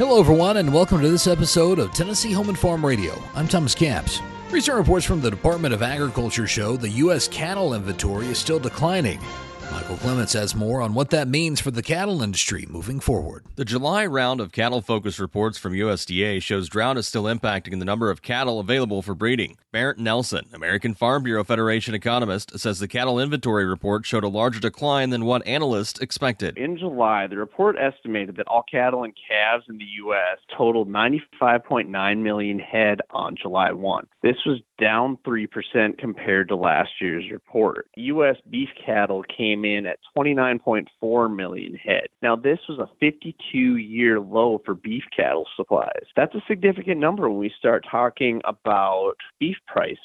Hello, everyone, and welcome to this episode of Tennessee Home and Farm Radio. I'm Thomas Capps. Recent reports from the Department of Agriculture show the U.S. cattle inventory is still declining. Micheal Clements has more on what that means for the cattle industry moving forward. The July round of cattle focus reports from USDA shows drought is still impacting the number of cattle available for breeding. Bernt Nelson, American Farm Bureau Federation economist, says the cattle inventory report showed a larger decline than what analysts expected. In July, the report estimated that all cattle and calves in the U.S. totaled 95.9 million head on July 1. This was down 3% compared to last year's report. U.S. beef cattle came in at 29.4 million head. Now, this was a 52 year low for beef cattle supplies. That's a significant number when we start talking about beef prices.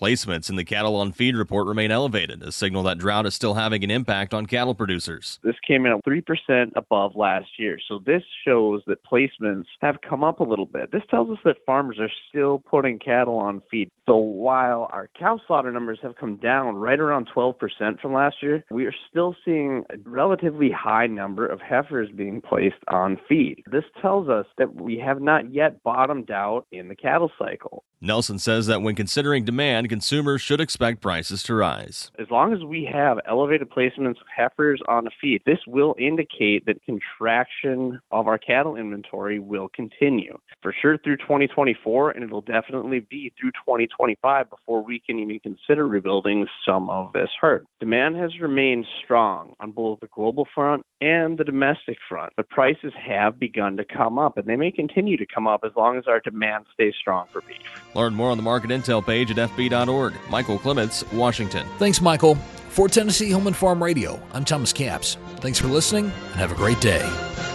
Placements in the cattle on feed report remain elevated, a signal that drought is still having an impact on cattle producers. This came in at 3% above last year. So this shows that placements have come up a little bit. This tells us that farmers are still putting cattle on feed. So while our cow slaughter numbers have come down right around 12% from last year, we are still seeing a relatively high number of heifers being placed on feed. This tells us that we have not yet bottomed out in the cattle cycle. Nelson says that when considering demand, consumers should expect prices to rise. As long as we have elevated placements of heifers on the feed, this will indicate that contraction of our cattle inventory will continue for sure through 2024, and it'll definitely be through 2025 before we can even consider rebuilding some of this herd. Demand has remained strong on both the global front and the domestic front, The prices have begun to come up, and they may continue to come up as long as our demand stays strong for beef. Learn more on the market intel page at FB.org. Micheal Clements, Washington. Thanks, Micheal. For Tennessee Home and Farm Radio, I'm Thomas Capps. Thanks for listening and have a great day.